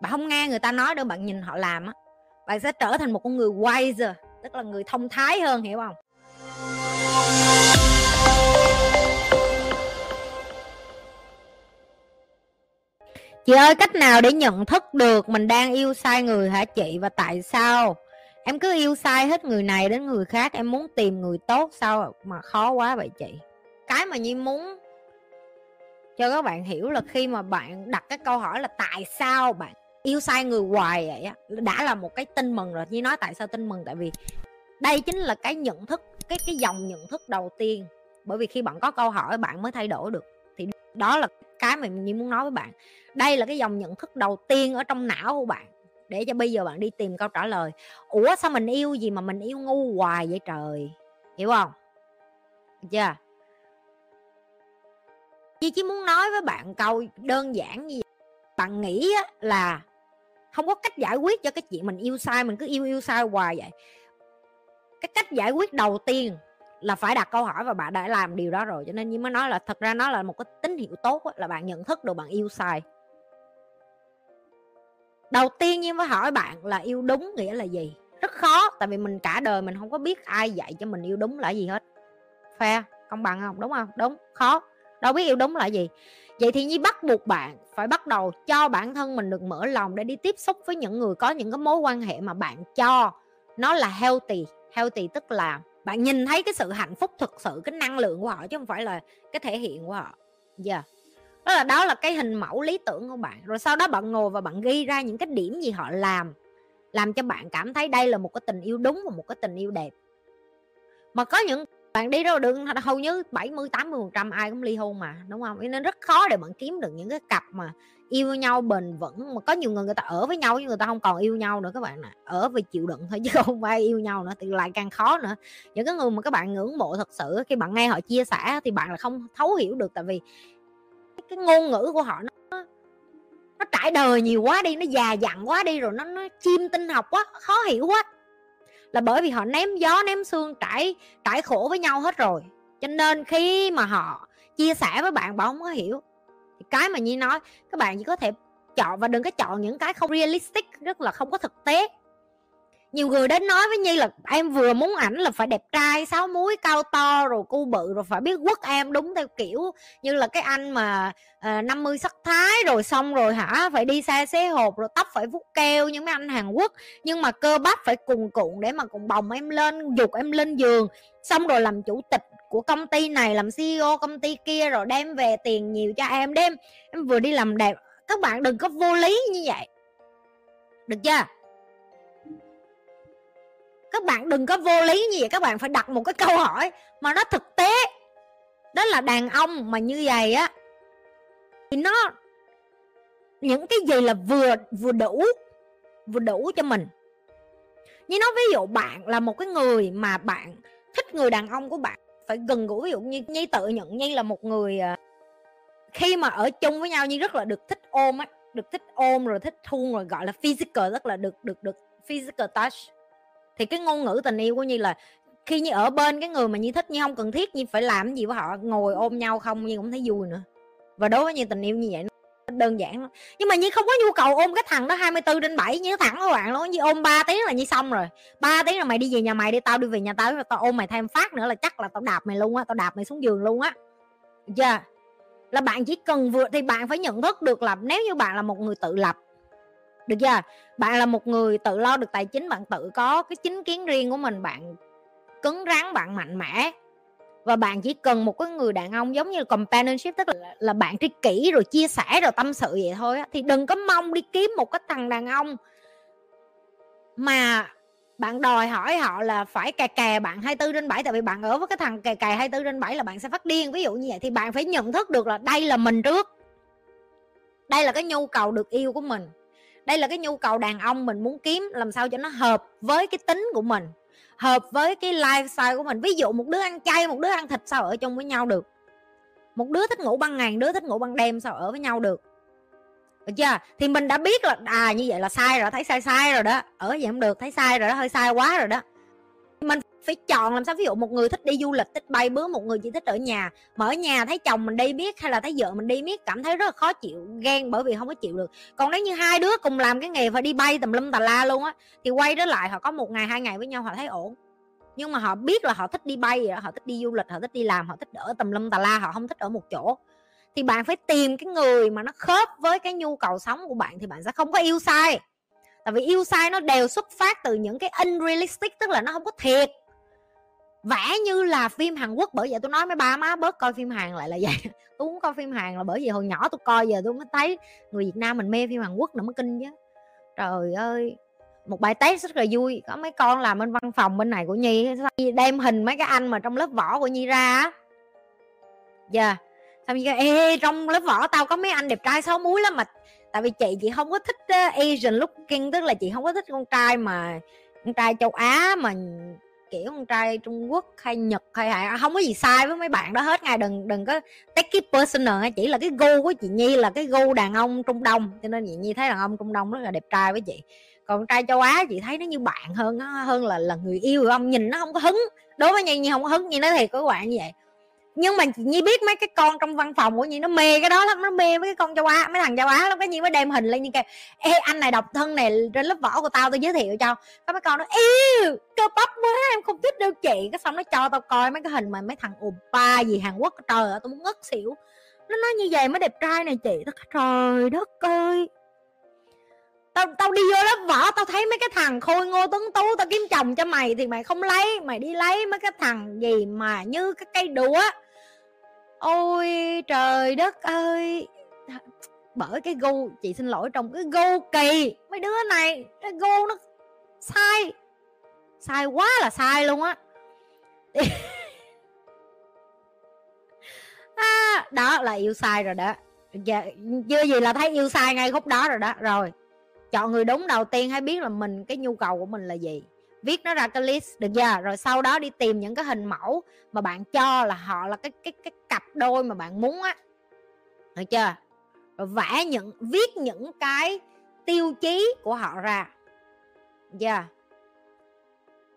bạn không nghe người ta nói đâu bạn nhìn họ làm á. Bạn sẽ trở thành một con người wiser, tức là người thông thái hơn, hiểu không? Chị ơi, cách nào để nhận thức được mình đang yêu sai người hả chị? Và tại sao? Em cứ yêu sai hết người này đến người khác, em muốn tìm người tốt sao mà khó quá vậy chị? Cái mà nhi muốn cho các bạn hiểu là khi mà bạn đặt cái câu hỏi là tại sao bạn yêu sai người hoài vậy á, đã là một cái tin mừng rồi. Như nói tại sao tin mừng? Tại vì đây chính là cái nhận thức, cái cái dòng nhận thức đầu tiên. Bởi vì khi bạn có câu hỏi, bạn mới thay đổi được. Thì đó là cái mà mình muốn nói với bạn. Đây là cái dòng nhận thức đầu tiên ở trong não của bạn. Để cho bây giờ bạn đi tìm câu trả lời. Ủa, sao mình yêu gì mà mình yêu ngu hoài vậy trời? Hiểu không? Chưa? yeah Chị chỉ muốn nói với bạn câu đơn giản như vậy. Bạn nghĩ là không có cách giải quyết cho cái chuyện mình yêu sai, mình cứ yêu yêu sai hoài vậy. Cái cách giải quyết đầu tiên là phải đặt câu hỏi và bạn đã làm điều đó rồi, cho nên như mới nói là, thật ra nó là một cái tín hiệu tốt là bạn nhận thức được bạn yêu sai. Đầu tiên như mới hỏi bạn là yêu đúng nghĩa là gì? Rất khó, tại vì mình cả đời mình không có biết ai dạy cho mình yêu đúng là gì hết. Fair, công bằng không? Đúng không? Đúng, khó đâu biết yêu đúng là gì. Vậy thì nhi bắt buộc bạn phải bắt đầu cho bản thân mình được mở lòng để đi tiếp xúc với những người có những cái mối quan hệ mà bạn cho nó là healthy. Healthy tức là bạn nhìn thấy cái sự hạnh phúc thực sự, cái năng lượng của họ chứ không phải là cái thể hiện của họ. Giờ yeah. đó là đó là cái hình mẫu lý tưởng của bạn. Rồi sau đó bạn ngồi và bạn ghi ra những cái điểm gì họ làm làm cho bạn cảm thấy đây là một cái tình yêu đúng và một cái tình yêu đẹp. Mà có những bạn đi đâu đừng hầu như 70 80 phần trăm ai cũng ly hôn mà, đúng không? Nên rất khó để bạn kiếm được những cái cặp mà yêu nhau bền vững, mà có nhiều người người ta ở với nhau nhưng người ta không còn yêu nhau nữa các bạn nè ở vì chịu đựng thôi chứ không ai yêu nhau nữa, thì lại càng khó nữa. Những cái người mà các bạn ngưỡng mộ thật sự khi bạn nghe họ chia sẻ thì bạn là không thấu hiểu được, tại vì cái ngôn ngữ của họ nó nó trải đời nhiều quá đi, nó già dặn quá đi rồi nó nó chim tinh học quá, khó hiểu quá là bởi vì họ ném gió, ném xương trải trải khổ với nhau hết rồi. Cho nên khi mà họ chia sẻ với bạn bạn không có hiểu, thì cái mà nhi nói, các bạn chỉ có thể chọn và đừng có chọn những cái không realistic, rất là không có thực tế nhiều người đến nói với nhi là em vừa muốn ảnh là phải đẹp trai sáu múi cao to rồi cu bự rồi phải biết quất em đúng theo kiểu như là cái anh mà ờ, uh, 50 sắc thái rồi xong rồi hả? Phải đi xa xế hộp rồi tóc phải vút keo như mấy anh hàn quốc. Nhưng mà cơ bắp phải cùng cuộn để mà cùng bồng em lên dục em lên giường. Xong rồi làm chủ tịch của công ty này làm ceo công ty kia rồi đem về tiền nhiều cho em đem em vừa đi làm đẹp. Các bạn đừng có vô lý như vậy. Được chưa? Các bạn đừng có vô lý như vậy, các bạn phải đặt một cái câu hỏi mà nó thực tế. Đó là đàn ông mà như vậy á, thì nó, những cái gì là vừa vừa đủ vừa đủ cho mình. Như nó ví dụ bạn là một cái người mà bạn thích người đàn ông của bạn, phải gần gũi, ví dụ như nhi tự nhận nhi là một người à, khi mà ở chung với nhau như rất là được thích ôm á, được thích ôm rồi thích hôn rồi, gọi là physical, rất là được được được physical touch thì cái ngôn ngữ tình yêu của nhi là khi như ở bên cái người mà như thích như không cần thiết như phải làm gì với họ, ngồi ôm nhau không như cũng thấy vui nữa. Và đối với như tình yêu như vậy nó đơn giản lắm. Nhưng mà như không có nhu cầu ôm cái thằng đó 24 trên 7 như thẳng các bạn luôn như ôm 3 tiếng là như xong rồi. 3 tiếng là mày đi về nhà mày đi, tao đi về nhà tao rồi tao ôm mày thêm phát nữa là chắc là tao đạp mày luôn á, tao đạp mày xuống giường luôn á. Chưa yeah. là bạn chỉ cần vừa, thì bạn phải nhận thức được là nếu như bạn là một người tự lập được chưa? Bạn là một người tự lo được tài chính bạn tự có cái chính kiến riêng của mình bạn cứng rắn bạn mạnh mẽ. Và bạn chỉ cần một cái người đàn ông giống như là companionship tức là, là bạn tri kỷ rồi chia sẻ rồi tâm sự vậy thôi thì đừng có mong đi kiếm một cái thằng đàn ông mà bạn đòi hỏi họ là phải cà cà bạn 24 trên 7 tại vì bạn ở với cái thằng cà cà 24 trên 7 là bạn sẽ phát điên ví dụ như vậy thì bạn phải nhận thức được là đây là mình trước. Đây là cái nhu cầu được yêu của mình đây là cái nhu cầu đàn ông mình muốn kiếm làm sao cho nó hợp với cái tính của mình, hợp với cái lifestyle của mình. Ví dụ một đứa ăn chay, một đứa ăn thịt sao ở chung với nhau được? Một đứa thích ngủ ban ngày đứa thích ngủ ban đêm sao ở với nhau được? Được chưa? Thì mình đã biết là à như vậy là sai rồi, thấy sai sai rồi đó. Ở vậy không được, thấy sai rồi đó, hơi sai quá rồi đó phải chọn làm sao? Ví dụ một người thích đi du lịch, thích bay bướm, một người chỉ thích ở nhà. Mà ở nhà thấy chồng mình đi biết hay là thấy vợ mình đi biết cảm thấy rất là khó chịu, ghen bởi vì không có chịu được. Còn nếu như hai đứa cùng làm cái nghề phải đi bay tùm lum tà la luôn á, thì quay trở lại họ có một ngày, hai ngày với nhau họ thấy ổn. Nhưng mà họ biết là họ thích đi bay, họ thích đi du lịch, họ thích đi làm, họ thích ở tùm lum tà la, họ không thích ở một chỗ. Thì bạn phải tìm cái người mà nó khớp với cái nhu cầu sống của bạn thì bạn sẽ không có yêu sai. Tại vì yêu sai nó đều xuất phát từ những cái unrealistic, tức là nó không có thiệt vẽ như là phim Hàn Quốc bởi vậy tôi nói mấy ba má bớt coi phim Hàn lại là vậy. Tôi muốn coi phim Hàn là bởi vì hồi nhỏ tôi coi giờ tôi mới thấy người Việt Nam mình mê phim Hàn Quốc nữa mới kinh chứ. Trời ơi một bài test rất là vui. Có mấy con làm bên văn phòng bên này của Nhi đem hình mấy cái anh mà trong lớp võ của Nhi ra giờ yeah. xong Nhi ê trong lớp võ tao có mấy anh đẹp trai sáu múi lắm mà. Tại vì chị chị không có thích uh, Asian looking tức là chị không có thích con trai mà con trai châu Á mà kiểu con trai Trung Quốc hay Nhật hay, hại không có gì sai với mấy bạn đó hết ngay đừng đừng có take it personal chỉ là cái gu của chị Nhi là cái gu đàn ông Trung Đông. Cho nên chị Nhi thấy đàn ông Trung Đông rất là đẹp trai với chị. Còn trai châu Á chị thấy nó như bạn hơn hơn là là người yêu. Ông nhìn nó không có hứng. Đối với Nhi Nhi không có hứng. Như nói thiệt các bạn như vậy nhưng mà chị nhi biết mấy cái con trong văn phòng của nhi nó mê cái đó lắm, nó mê mấy cái con châu á, mấy thằng châu á lắm. Cái nhi mới đem hình lên như kêu, ê, anh này độc thân này trên lớp vỏ của tao tôi giới thiệu cho. Có mấy con nó, yêu, cơ bắp quá, em không thích đâu chị. Cái xong nó cho tao coi mấy cái hình mà mấy thằng oppa gì hàn quốc, trời ơi, tao muốn ngất xỉu. Nó nói như vậy mới đẹp trai này chị. Tao trời đất ơi. Tao tao đi vô lớp võ tao thấy mấy cái thằng khôi ngô tuấn tú, tao kiếm chồng cho mày thì mày không lấy, mày đi lấy mấy cái thằng gì mà như cái cây đũa ôi trời đất ơi! Bởi cái gu chị xin lỗi trong cái gu kỳ mấy đứa này cái gu nó sai. Sai quá là sai luôn á. À, đó là yêu sai rồi đó. Dạ, chưa gì là thấy yêu sai ngay khúc đó rồi đó. Rồi chọn người đúng đầu tiên hãy biết là mình cái nhu cầu của mình là gì? Viết nó ra cái list được chưa? Rồi sau đó đi tìm những cái hình mẫu mà bạn cho là họ là cái cái cái cặp đôi mà bạn muốn á. Được chưa? Rồi vẽ những, viết những cái tiêu chí của họ ra. Được chưa?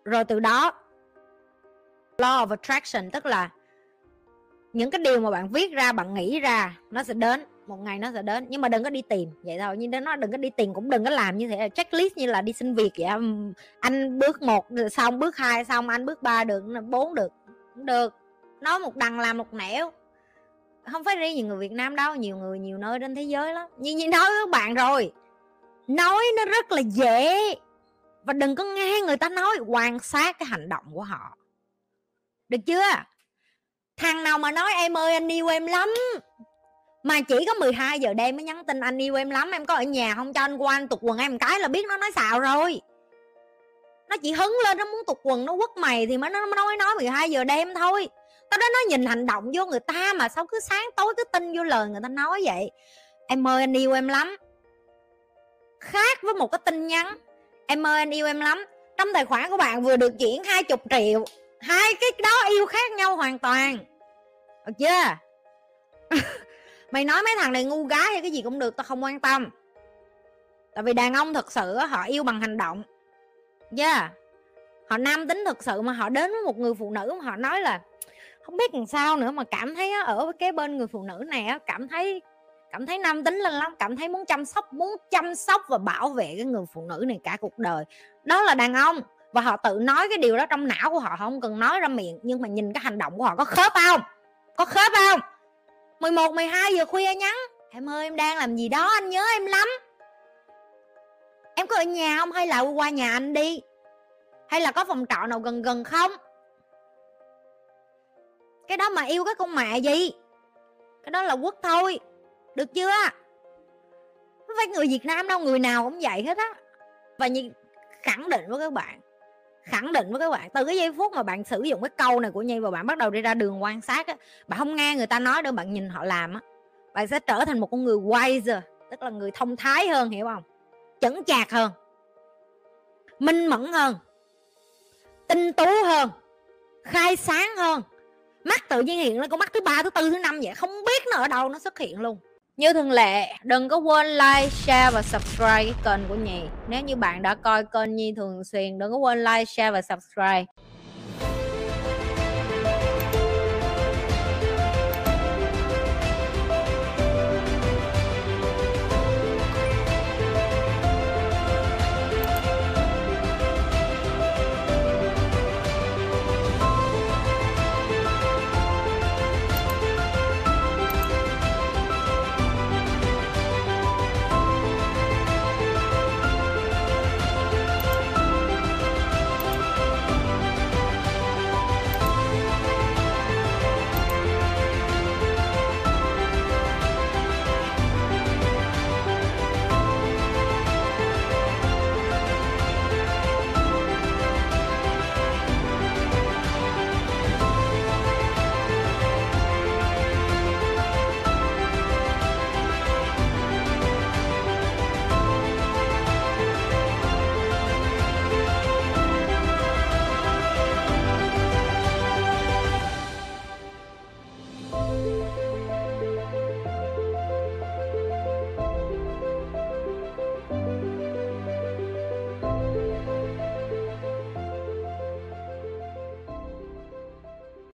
Rồi từ đó, law of attraction, tức là những cái điều mà bạn viết ra, bạn nghĩ ra, nó sẽ đến, một ngày nó sẽ đến. Nhưng mà đừng có đi tìm, vậy thôi. Nhưng nó đừng có đi tìm, cũng đừng có làm như thế. Checklist như là đi xin việc vậy anh bước một xong, bước hai xong, anh bước ba được, bốn được, cũng được nói một đằng làm một nẻo. Không phải riêng nhiều người Việt Nam đâu, nhiều người nhiều nơi trên thế giới lắm. Như như nói với các bạn rồi, nói nó rất là dễ. Và đừng có nghe người ta nói quan sát cái hành động của họ. Được chưa? Thằng nào mà nói em ơi, anh yêu em lắm. Mà chỉ có 12 giờ đêm mới nhắn tin anh yêu em lắm, em có ở nhà không cho anh qua anh tục quần em một cái là biết nó nói xạo rồi. Nó chỉ hứng lên, nó muốn tục quần, nó quất mày thì mới nó nói nói 12 giờ đêm thôi tao đó nó nhìn hành động vô người ta mà sao cứ sáng tối cứ tin vô lời người ta nói vậy? Em ơi, anh yêu em lắm. Khác với một cái tin nhắn. Em ơi, anh yêu em lắm. Trong tài khoản của bạn vừa được chuyển hai chục triệu. Hai cái đó yêu khác nhau hoàn toàn. Được chưa? Mày nói mấy thằng này ngu gái hay cái gì cũng được, tao không quan tâm. Tại vì đàn ông thật sự họ yêu bằng hành động. Yeah họ nam tính thật sự mà họ đến với một người phụ nữ mà họ nói là không biết làm sao nữa mà cảm thấy ở với cái bên người phụ nữ này cảm thấy cảm thấy nam tính lên lắm cảm thấy muốn chăm sóc muốn chăm sóc và bảo vệ cái người phụ nữ này cả cuộc đời. Đó là đàn ông và họ tự nói cái điều đó trong não của họ không cần nói ra miệng nhưng mà nhìn cái hành động của họ có khớp không? Có khớp không? 11, 12 giờ khuya nhắn Em ơi em đang làm gì đó anh nhớ em lắm. Em có ở nhà không? Hay là qua nhà anh đi? Hay là có phòng trọ nào gần gần không? Cái đó mà yêu cái con mẹ gì? Cái đó là quốc thôi. Được chưa? Không phải người Việt Nam đâu, Người nào cũng vậy hết á. Và như khẳng định với các bạn, khẳng định với các bạn, từ cái giây phút mà bạn sử dụng cái câu này của nhi và bạn bắt đầu đi ra đường quan sát á, bạn không nghe người ta nói đâu, bạn nhìn họ làm á, bạn sẽ trở thành một con người wiser, tức là người thông thái hơn, hiểu không? Chững chạc hơn, minh mẫn hơn, tinh tú hơn, khai sáng hơn mắt tự nhiên hiện lên con mắt thứ ba thứ tư thứ năm vậy không biết nó ở đâu nó xuất hiện luôn như thường lệ, đừng có quên like, share và subscribe cái kênh của nhì Nếu như bạn đã coi kênh Nhi thường xuyên, đừng có quên like, share và subscribe.